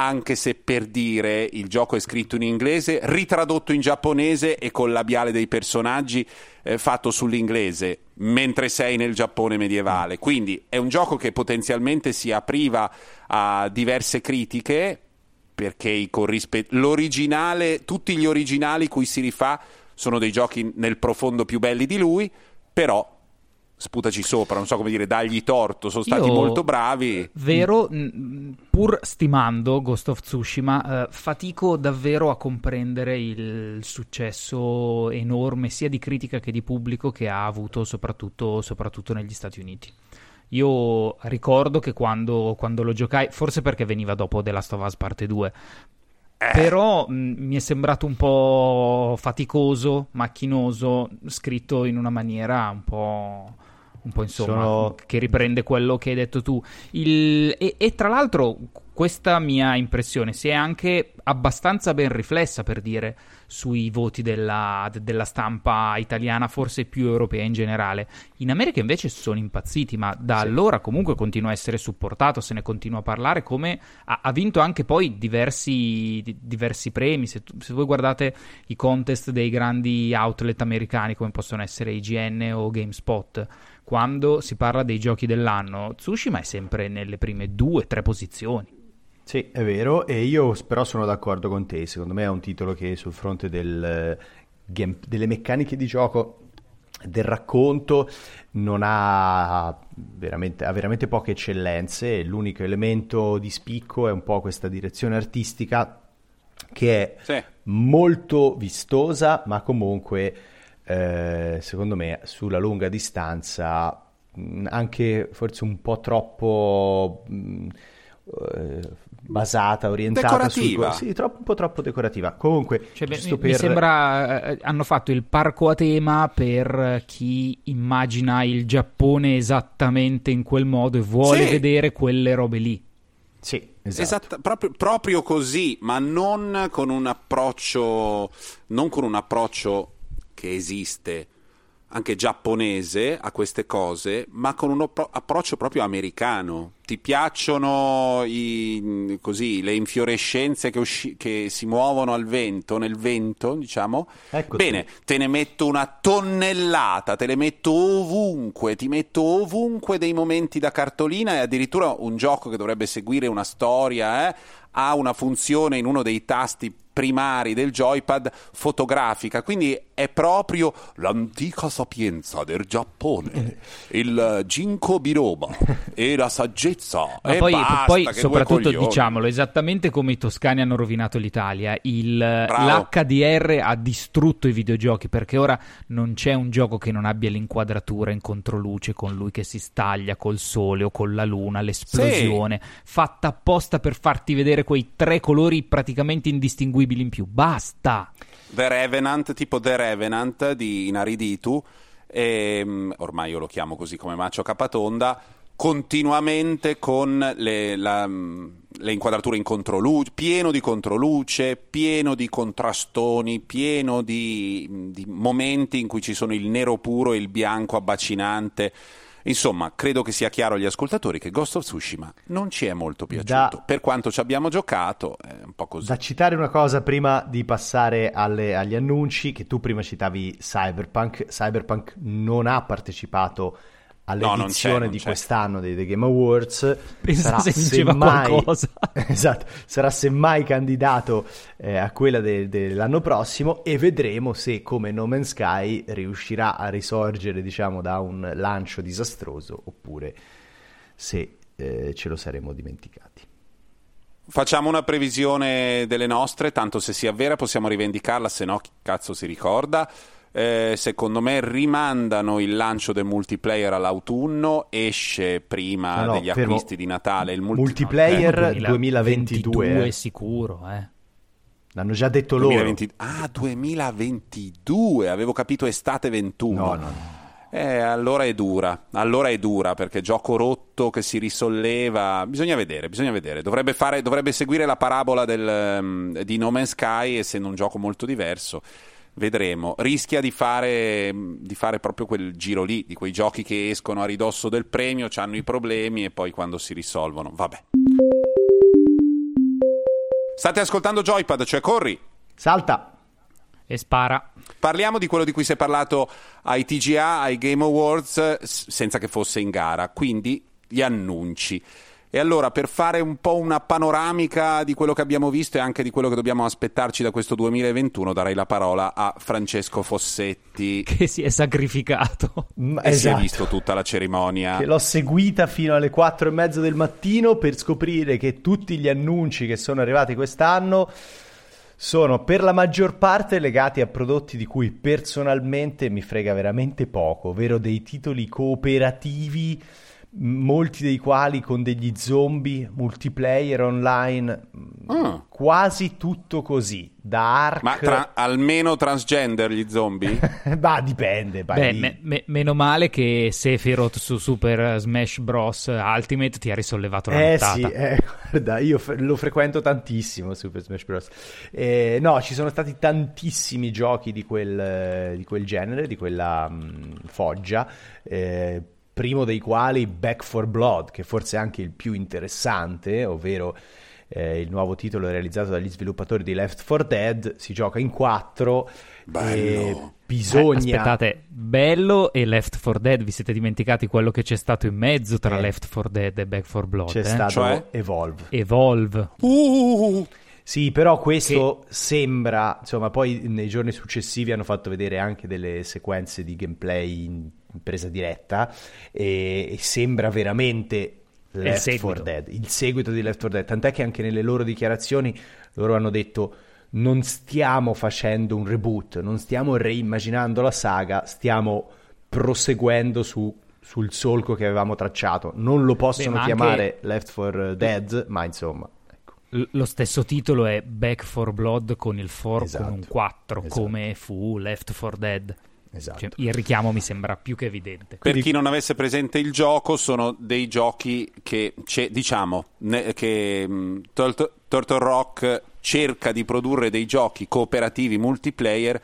anche se per dire il gioco è scritto in inglese, ritradotto in giapponese e col labiale dei personaggi eh, fatto sull'inglese, mentre sei nel Giappone medievale. Quindi è un gioco che potenzialmente si apriva a diverse critiche, perché corrispe- l'originale, tutti gli originali cui si rifà sono dei giochi nel profondo più belli di lui, però sputaci sopra, non so come dire, dagli torto, sono stati Io, molto bravi. Vero, pur stimando Ghost of Tsushima, eh, fatico davvero a comprendere il successo enorme sia di critica che di pubblico che ha avuto soprattutto, soprattutto negli Stati Uniti. Io ricordo che quando, quando, lo giocai, forse perché veniva dopo The Last of Us Parte 2, eh. Però mh, mi è sembrato un po' faticoso, macchinoso, scritto in una maniera un po' un po' insomma, Sono... che riprende quello che hai detto tu. Il... E, e, tra l'altro questa mia impressione si è anche abbastanza ben riflessa, per dire, sui voti della, della stampa italiana, forse più europea in generale. In America invece sono impazziti, ma da sì. allora comunque continua a essere supportato, se ne continua a parlare, come ha, ha vinto anche poi diversi, diversi premi. Se, se voi guardate i contest dei grandi outlet americani, come possono essere IGN o GameSpot, quando si parla dei giochi dell'anno, Tsushima è sempre nelle prime due, tre posizioni. Sì, è vero, e io però sono d'accordo con te, secondo me è un titolo che sul fronte del, game, delle meccaniche di gioco, del racconto, non ha veramente, ha veramente poche eccellenze, l'unico elemento di spicco è un po' questa direzione artistica che è sì. molto vistosa, ma comunque eh, secondo me sulla lunga distanza anche forse un po' troppo mh, eh, basata, orientata decorativa. Sul... Sì, troppo, un po' troppo decorativa. Comunque, cioè, mi, per... mi, sembra eh, hanno fatto il parco a tema per chi immagina il Giappone esattamente in quel modo e vuole sì. vedere quelle robe lì. Sì, esatto. esatto proprio, proprio, così, ma non con un approccio non con un approccio che esiste anche giapponese a queste cose, ma con un oppro- approccio proprio americano. Ti piacciono i, così, le infiorescenze che, usci- che, si muovono al vento, nel vento, diciamo? Eccoti. Bene, te ne metto una tonnellata, te le metto ovunque, ti metto ovunque dei momenti da cartolina e addirittura un gioco che dovrebbe seguire una storia, eh, ha una funzione in uno dei tasti primari del joypad fotografica, quindi è proprio l'antica sapienza del Giappone, il ginkgo biloba [laughs] e la saggezza. Ma e poi, basta, poi soprattutto diciamolo, esattamente come i toscani hanno rovinato l'Italia, il, l'HDR ha distrutto i videogiochi perché ora non c'è un gioco che non abbia l'inquadratura in controluce con lui che si staglia col sole o con la luna, l'esplosione, sì. fatta apposta per farti vedere quei tre colori praticamente indistinguibili in più. Basta! The Revenant, tipo The Revenant di Inariditu, e, ehm, ormai io lo chiamo così come Macio Capatonda, continuamente con le, la, le inquadrature in controluce, pieno di controluce, pieno di contrastoni, pieno di, di momenti in cui ci sono il nero puro e il bianco abbacinante Insomma, credo che sia chiaro agli ascoltatori che Ghost of Tsushima non ci è molto piaciuto. Da, per quanto ci abbiamo giocato, è un po' così. Da citare una cosa prima di passare alle, agli annunci, che tu prima citavi Cyberpunk. Cyberpunk non ha partecipato all'edizione no, di quest'anno dei The Game Awards. Pensa sarà se semmai, qualcosa. [laughs] esatto, sarà semmai candidato eh, a quella de- dell'anno prossimo e vedremo se come No Man's Sky riuscirà a risorgere diciamo da un lancio disastroso oppure se eh, ce lo saremmo dimenticati. Facciamo una previsione delle nostre, tanto se si avvera possiamo rivendicarla, se no chi cazzo si ricorda. Eh, secondo me rimandano il lancio del multiplayer all'autunno, esce prima ah no, degli fermo. acquisti di Natale il multi- multiplayer no, 2022, 2022 eh. sicuro, eh. L'hanno già detto 2020... loro. Ah, 2022, avevo capito estate 21. No, no, no. Eh, allora è dura, allora è dura perché gioco rotto che si risolleva. Bisogna vedere, bisogna vedere. Dovrebbe, fare, dovrebbe seguire la parabola del, um, di No Man's Sky, essendo un gioco molto diverso. Vedremo. Rischia di fare, di fare proprio quel giro lì, di quei giochi che escono a ridosso del premio, hanno i problemi e poi quando si risolvono. Vabbè. State ascoltando Joypad, cioè corri. Salta e spara. Parliamo di quello di cui si è parlato ai TGA, ai Game Awards, senza che fosse in gara, quindi gli annunci. E allora, per fare un po' una panoramica di quello che abbiamo visto e anche di quello che dobbiamo aspettarci da questo 2021, darei la parola a Francesco Fossetti. [laughs] Che si è sacrificato. Mm, e esatto. si è visto tutta la cerimonia. Che l'ho seguita fino alle 4 e mezzo del mattino per scoprire che tutti gli annunci che sono arrivati quest'anno sono per la maggior parte legati a prodotti di cui personalmente mi frega veramente poco, ovvero dei titoli cooperativi molti dei quali con degli zombie multiplayer online, mm. quasi tutto così. Da Ark... Ma tra- almeno transgender gli zombie? [laughs] bah, dipende. Beh, me- me- meno male che Sephiroth su Super Smash Bros. Ultimate ti ha risollevato la eh, nottata. Sì, eh, guarda, io f- lo frequento tantissimo Super Smash Bros. Eh, no, ci sono stati tantissimi giochi di quel, di quel genere, di quella mh, mm, foggia. Eh, primo dei quali Back for Blood, che forse è anche il più interessante, ovvero eh, il nuovo titolo realizzato dagli sviluppatori di Left 4 Dead, si gioca in quattro. Bello. Bisogna... Eh, aspettate, bello e Left 4 Dead, vi siete dimenticati quello che c'è stato in mezzo tra eh. Left 4 Dead e Back for Blood? C'è eh? stato cioè? Evolve. Evolve. Uh. Sì, però questo che... sembra, insomma, poi nei giorni successivi hanno fatto vedere anche delle sequenze di gameplay in presa diretta e, e sembra veramente Left 4 Dead, il seguito di Left 4 Dead, tant'è che anche nelle loro dichiarazioni loro hanno detto non stiamo facendo un reboot, non stiamo reimmaginando la saga, stiamo proseguendo su, sul solco che avevamo tracciato. Non lo possono Beh, chiamare anche... Left 4 Dead, ma insomma. Ecco. Lo stesso titolo è Back 4 Blood con il 4 esatto, con un 4, esatto. come fu Left 4 Dead. Esatto. Cioè, il richiamo mi sembra più che evidente. Per chi non avesse presente il gioco, sono dei giochi che, diciamo, ne, che um, Turtle Rock cerca di produrre dei giochi cooperativi multiplayer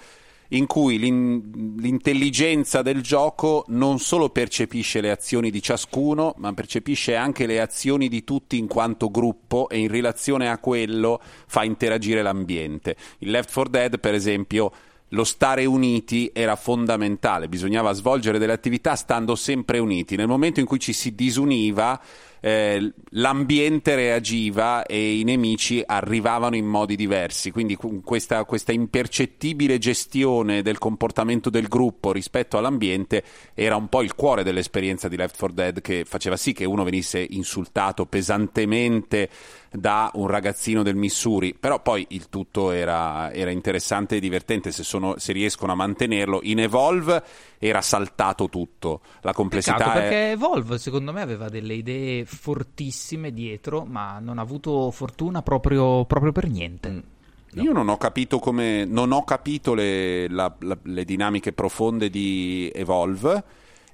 in cui l'in- l'intelligenza del gioco non solo percepisce le azioni di ciascuno, ma percepisce anche le azioni di tutti in quanto gruppo e in relazione a quello fa interagire l'ambiente. Il Left 4 Dead, per esempio, lo stare uniti era fondamentale, bisognava svolgere delle attività stando sempre uniti. Nel momento in cui ci si disuniva, eh, l'ambiente reagiva e i nemici arrivavano in modi diversi. Quindi questa, questa, impercettibile gestione del comportamento del gruppo rispetto all'ambiente era un po' il cuore dell'esperienza di Left 4 Dead che faceva sì che uno venisse insultato pesantemente da un ragazzino del Missouri, però poi il tutto era, era interessante e divertente se, sono, se, riescono a mantenerlo. In Evolve era saltato tutto, la complessità Peccato, è... perché Evolve secondo me aveva delle idee fortissime dietro, ma non ha avuto fortuna proprio, proprio per niente. Mm. No. Io non ho capito come non ho capito le, la, la, le dinamiche profonde di Evolve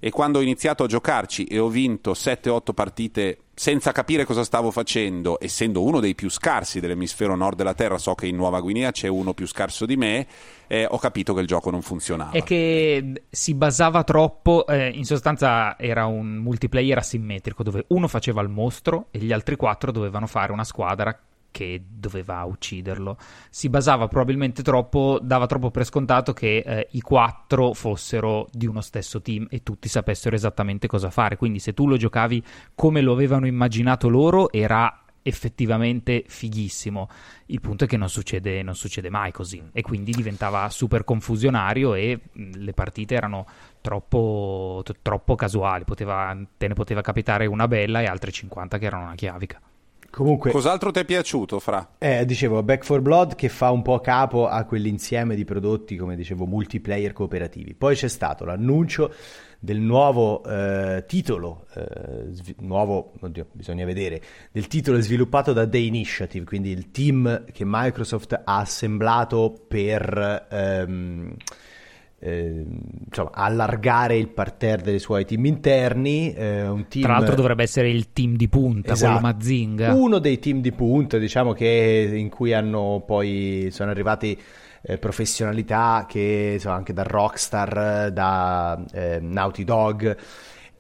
e quando ho iniziato a giocarci e ho vinto 7-8 partite senza capire cosa stavo facendo, essendo uno dei più scarsi dell'emisfero nord della Terra, so che in Nuova Guinea c'è uno più scarso di me, eh, ho capito che il gioco non funzionava. È che si basava troppo, eh, in sostanza era un multiplayer asimmetrico dove uno faceva il mostro e gli altri quattro dovevano fare una squadra che doveva ucciderlo. Si basava probabilmente troppo, dava troppo per scontato che eh, i quattro fossero di uno stesso team e tutti sapessero esattamente cosa fare. Quindi se tu lo giocavi come lo avevano immaginato loro, era effettivamente fighissimo. Il punto è che non succede, non succede mai così e quindi diventava super confusionario e le partite erano troppo, troppo casuali, poteva, te ne poteva capitare una bella e altre 50 che erano una chiavica. Comunque, Cos'altro ti è piaciuto, Fra? Eh, dicevo, Back 4 Blood che fa un po' capo a quell'insieme di prodotti, come dicevo, multiplayer cooperativi. Poi c'è stato l'annuncio del nuovo eh, titolo, eh, svi- nuovo, oddio, bisogna vedere, del titolo sviluppato da The Initiative, quindi il team che Microsoft ha assemblato per... Ehm, eh, insomma, allargare il parterre dei suoi team interni. Eh, un team... Tra l'altro dovrebbe essere il team di punta, esatto. quello Mazinga. Uno dei team di punta, diciamo che in cui hanno poi sono arrivati eh, professionalità che insomma, anche da Rockstar, da eh, Naughty Dog.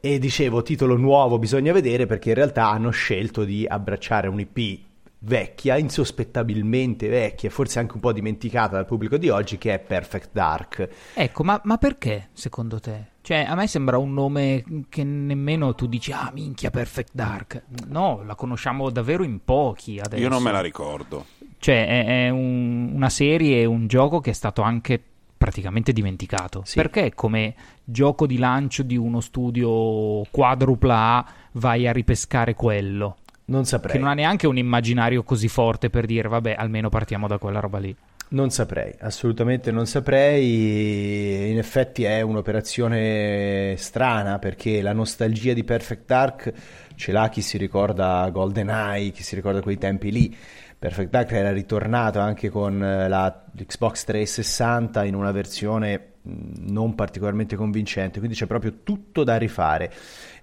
E dicevo, titolo nuovo bisogna vedere perché in realtà hanno scelto di abbracciare un IP vecchia, insospettabilmente vecchia, forse anche un po' dimenticata dal pubblico di oggi, che è Perfect Dark. Ecco, ma, ma, perché secondo te? Cioè, a me sembra un nome che nemmeno tu dici, ah minchia, Perfect Dark. No, la conosciamo davvero in pochi adesso. Io non me la ricordo. Cioè, è, è un, una serie, un gioco che è stato anche praticamente dimenticato. Sì. Perché come gioco di lancio di uno studio quadrupla vai a ripescare quello? Non saprei. Che non ha neanche un immaginario così forte per dire, vabbè, almeno partiamo da quella roba lì. Non saprei, assolutamente non saprei. In effetti è un'operazione strana perché la nostalgia di Perfect Dark ce l'ha chi si ricorda GoldenEye, chi si ricorda quei tempi lì. Perfect Dark era ritornato anche con la Xbox 360 in una versione non particolarmente convincente, quindi c'è proprio tutto da rifare.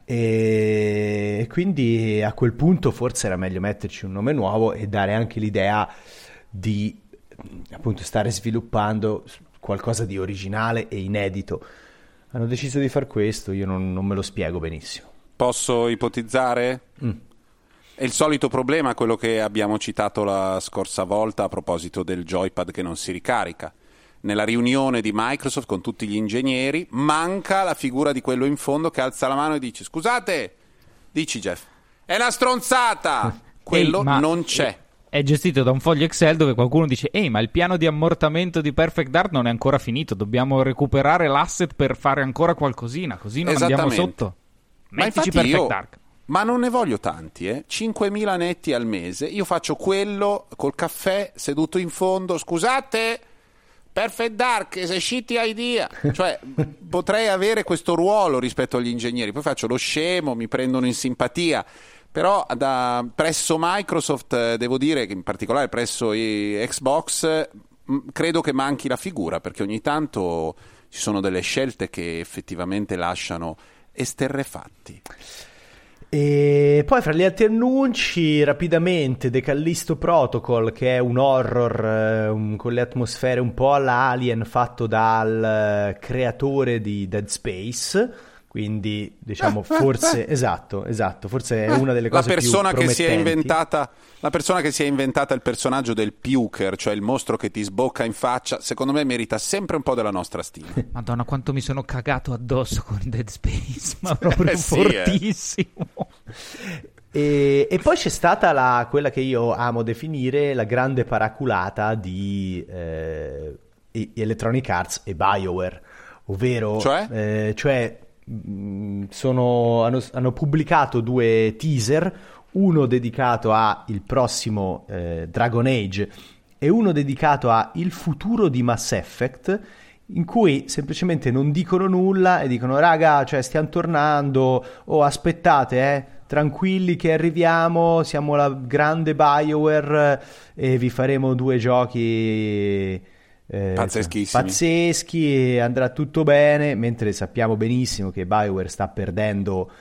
E quindi a quel punto forse era meglio metterci un nome nuovo e dare anche l'idea di appunto stare sviluppando qualcosa di originale e inedito. Hanno deciso di far questo, io non, non me lo spiego benissimo. Posso ipotizzare? Mm. È il solito problema, quello che abbiamo citato la scorsa volta a proposito del joypad che non si ricarica nella riunione di Microsoft con tutti gli ingegneri, manca la figura di quello in fondo che alza la mano e dice scusate, dici Jeff, è una stronzata, [laughs] quello Ehi, non c'è. È gestito da un foglio Excel dove qualcuno dice ehi ma il piano di ammortamento di Perfect Dark non è ancora finito, dobbiamo recuperare l'asset per fare ancora qualcosina, così non andiamo sotto. Mettici Perfect io... Dark. Ma non ne voglio tanti, eh? 5.000 netti al mese. Io faccio quello col caffè seduto in fondo. Scusate, Perfect Dark shitty idea. [laughs] Cioè, potrei avere questo ruolo rispetto agli ingegneri. Poi faccio lo scemo, mi prendono in simpatia. Però da, presso Microsoft, eh, devo dire che in particolare presso Xbox, credo che manchi la figura, perché ogni tanto ci sono delle scelte che effettivamente lasciano esterrefatti. E poi fra gli altri annunci, rapidamente The Callisto Protocol, che è un horror eh, con le atmosfere un po' all'Alien fatto dal uh, creatore di Dead Space. Quindi, diciamo, forse [laughs] esatto, esatto, forse è una delle cose la persona più che si è inventata La persona che si è inventata il personaggio del Puker, cioè il mostro che ti sbocca in faccia, secondo me merita sempre un po' della nostra stima. [laughs] Madonna, quanto mi sono cagato addosso con Dead Space, ma [laughs] proprio eh, sì, eh. fortissimo. Eh. E, e, poi c'è stata la, quella che io amo definire la grande paraculata di eh, Electronic Arts e BioWare, ovvero cioè, eh, cioè sono, hanno, hanno, pubblicato due teaser, uno dedicato al prossimo eh, Dragon Age e uno dedicato a il futuro di Mass Effect, in cui semplicemente non dicono nulla e dicono raga, cioè stiamo tornando, o oh, aspettate, eh, tranquilli che arriviamo, siamo la grande BioWare e vi faremo due giochi eh, pazzeschi andrà tutto bene, mentre sappiamo benissimo che Bioware sta perdendo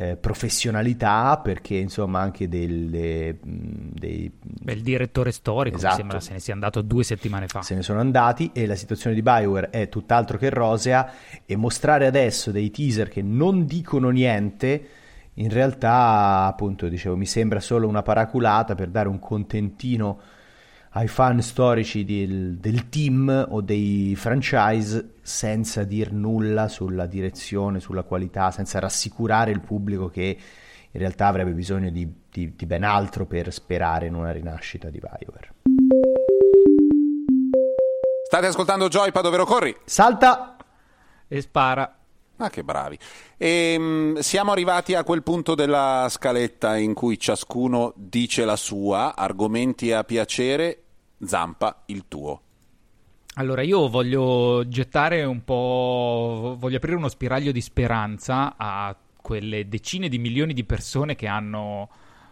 eh, professionalità perché insomma anche delle, dei... Beh, il direttore storico esatto. mi sembra se ne sia andato due settimane fa se ne sono andati e la situazione di Bioware è tutt'altro che rosea e mostrare adesso dei teaser che non dicono niente in realtà appunto dicevo mi sembra solo una paraculata per dare un contentino ai fan storici del, del, team o dei franchise senza dir nulla sulla direzione, sulla qualità, senza rassicurare il pubblico che in realtà avrebbe bisogno di, di, di ben altro per sperare in una rinascita di BioWare. State ascoltando Joypad, dove corri? Salta! E spara. Ah, che bravi. E, um, siamo arrivati a quel punto della scaletta in cui ciascuno dice la sua, argomenti a piacere, Zampa il tuo. Allora, io voglio gettare un po'. voglio aprire uno spiraglio di speranza a quelle decine di milioni di persone che hanno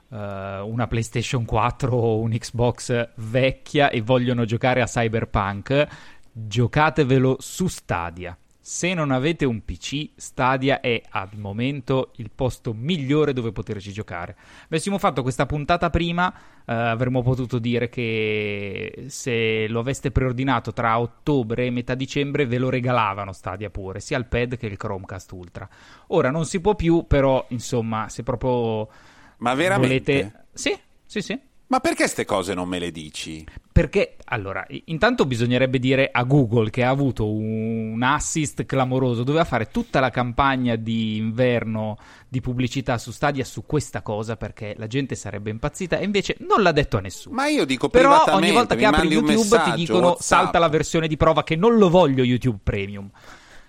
uh, una PlayStation 4 o un Xbox vecchia e vogliono giocare a Cyberpunk. Giocatevelo su Stadia. Se non avete un PC, Stadia è al momento il posto migliore dove poterci giocare. Avessimo fatto questa puntata prima, eh, avremmo potuto dire che se lo aveste preordinato tra ottobre e metà dicembre ve lo regalavano Stadia pure, sia il pad che il Chromecast Ultra. Ora non si può più, però insomma, se proprio Ma veramente? volete... Sì, sì, sì. Ma perché queste cose non me le dici? Perché, allora, intanto bisognerebbe dire a Google che ha avuto un assist clamoroso, doveva fare tutta la campagna di inverno di pubblicità su Stadia su questa cosa perché la gente sarebbe impazzita e invece non l'ha detto a nessuno. Ma io dico Però ogni volta che apri YouTube ti dicono WhatsApp. salta la versione di prova che non lo voglio YouTube Premium.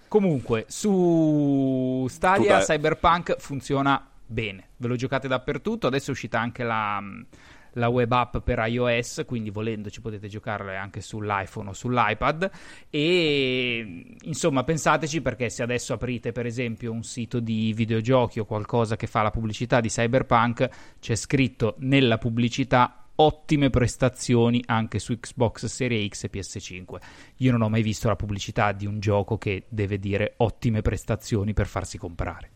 Comunque, su Stadia Cyberpunk funziona bene, ve lo giocate dappertutto, adesso è uscita anche la la web app per iOS, quindi volendo ci potete giocarle anche sull'iPhone o sull'iPad e insomma pensateci perché se adesso aprite per esempio un sito di videogiochi o qualcosa che fa la pubblicità di Cyberpunk, c'è scritto nella pubblicità ottime prestazioni anche su Xbox Series X e PS5. Io non ho mai visto la pubblicità di un gioco che deve dire ottime prestazioni per farsi comprare.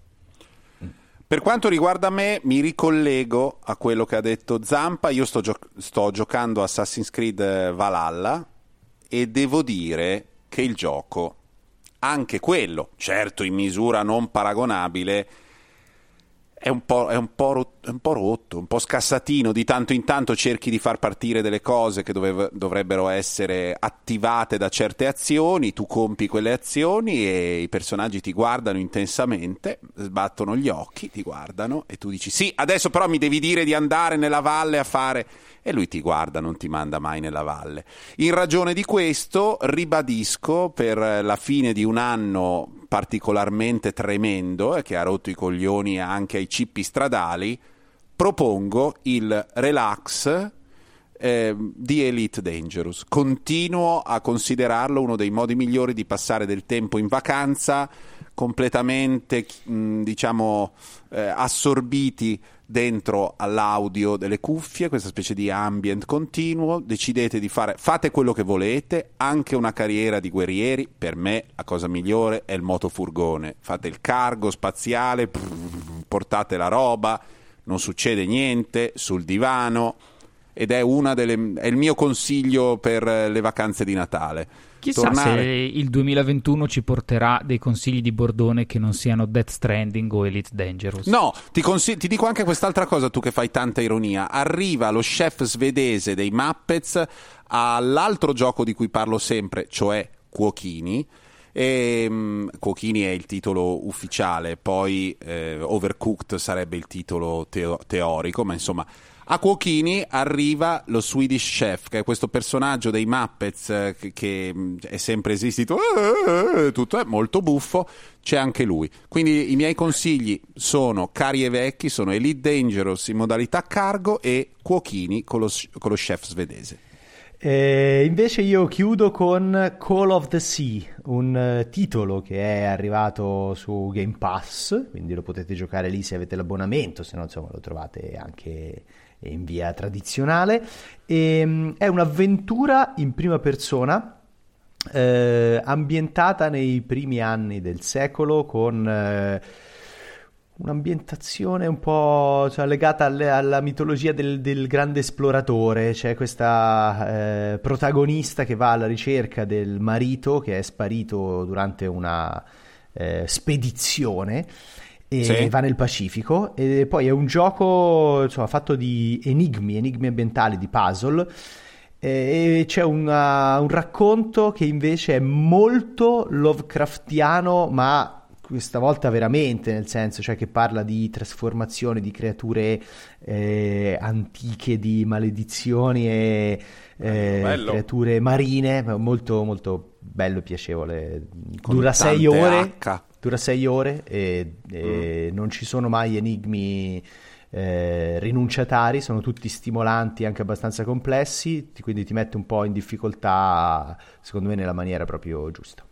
Per quanto riguarda me, mi ricollego a quello che ha detto Zampa. Io sto, gio- sto giocando Assassin's Creed eh, Valhalla e devo dire che il gioco, anche quello, certo in misura non paragonabile, è un, po', è, un è un, po', rotto, un po' scassatino. Di tanto in tanto cerchi di far partire delle cose che dove, dovrebbero essere attivate da certe azioni, tu compi quelle azioni e i personaggi ti guardano intensamente, sbattono gli occhi, ti guardano e tu dici sì, adesso però mi devi dire di andare nella valle a fare... E lui ti guarda, non ti manda mai nella valle. In ragione di questo, ribadisco per la fine di un anno particolarmente tremendo e che ha rotto i coglioni anche ai cippi stradali, propongo il relax eh, di Elite Dangerous. Continuo a considerarlo uno dei modi migliori di passare del tempo in vacanza, completamente, diciamo, eh, assorbiti dentro all'audio delle cuffie, questa specie di ambient continuo, decidete di fare, fate quello che volete, anche una carriera di guerrieri, per me la cosa migliore è il motofurgone, fate il cargo spaziale, portate la roba, non succede niente, sul divano, ed è, delle, è il mio consiglio per le vacanze di Natale Chissà tornare. se il 2021 ci porterà dei consigli di Bordone che non siano Death Stranding o Elite Dangerous. No, ti, consigli- ti dico anche quest'altra cosa, tu che fai tanta ironia. Arriva lo chef svedese dei Muppets all'altro gioco di cui parlo sempre, cioè Cuochini. E, um, Cuochini è il titolo ufficiale, poi eh, Overcooked sarebbe il titolo teo- teorico, ma insomma a Cuochini arriva lo Swedish Chef, che è questo personaggio dei Muppets eh, che, è sempre esistito, eh, eh, tutto è molto buffo, c'è anche lui. Quindi i miei consigli sono cari e vecchi, sono Elite Dangerous in modalità cargo e Cuochini con lo, con lo chef svedese. Eh, invece io chiudo con Call of the Sea, un uh, titolo che è arrivato su Game Pass, quindi lo potete giocare lì se avete l'abbonamento, se no insomma lo trovate anche in via tradizionale. E, ehm, è un'avventura in prima persona. Eh, ambientata nei primi anni del secolo con eh, un'ambientazione un po' cioè, legata alle, alla mitologia del, del, grande esploratore. C'è questa eh, protagonista che va alla ricerca del marito che è sparito durante una eh, spedizione e sì. va nel Pacifico e poi è un gioco insomma, fatto di enigmi, enigmi ambientali, di puzzle e c'è una, un racconto che invece è molto Lovecraftiano ma questa volta veramente, nel senso, cioè che parla di trasformazione di creature eh, antiche, di maledizioni e eh, creature marine, molto molto bello e piacevole. Con dura sei ore. H. Dura sei ore e, e mm. non ci sono mai enigmi eh, rinunciatari, sono tutti stimolanti, anche abbastanza complessi, quindi ti mette un po' in difficoltà, secondo me, nella maniera proprio giusta.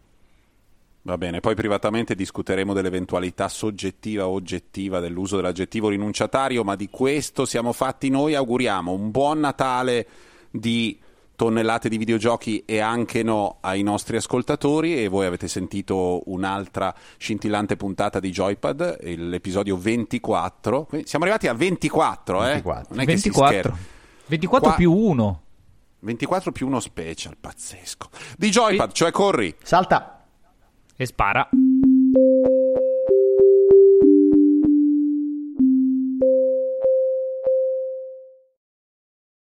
Va bene, poi privatamente discuteremo dell'eventualità soggettiva o oggettiva dell'uso dell'aggettivo rinunciatario, ma di questo siamo fatti noi. Auguriamo un buon Natale di tonnellate di videogiochi e anche no ai nostri ascoltatori e voi avete sentito un'altra scintillante puntata di Joypad, l'episodio 24. Siamo arrivati a 24, 24. eh? Non è 24. 24 Qua... più 1. 24 più 1 special, pazzesco. Di Joypad, cioè corri. Salta. E spara.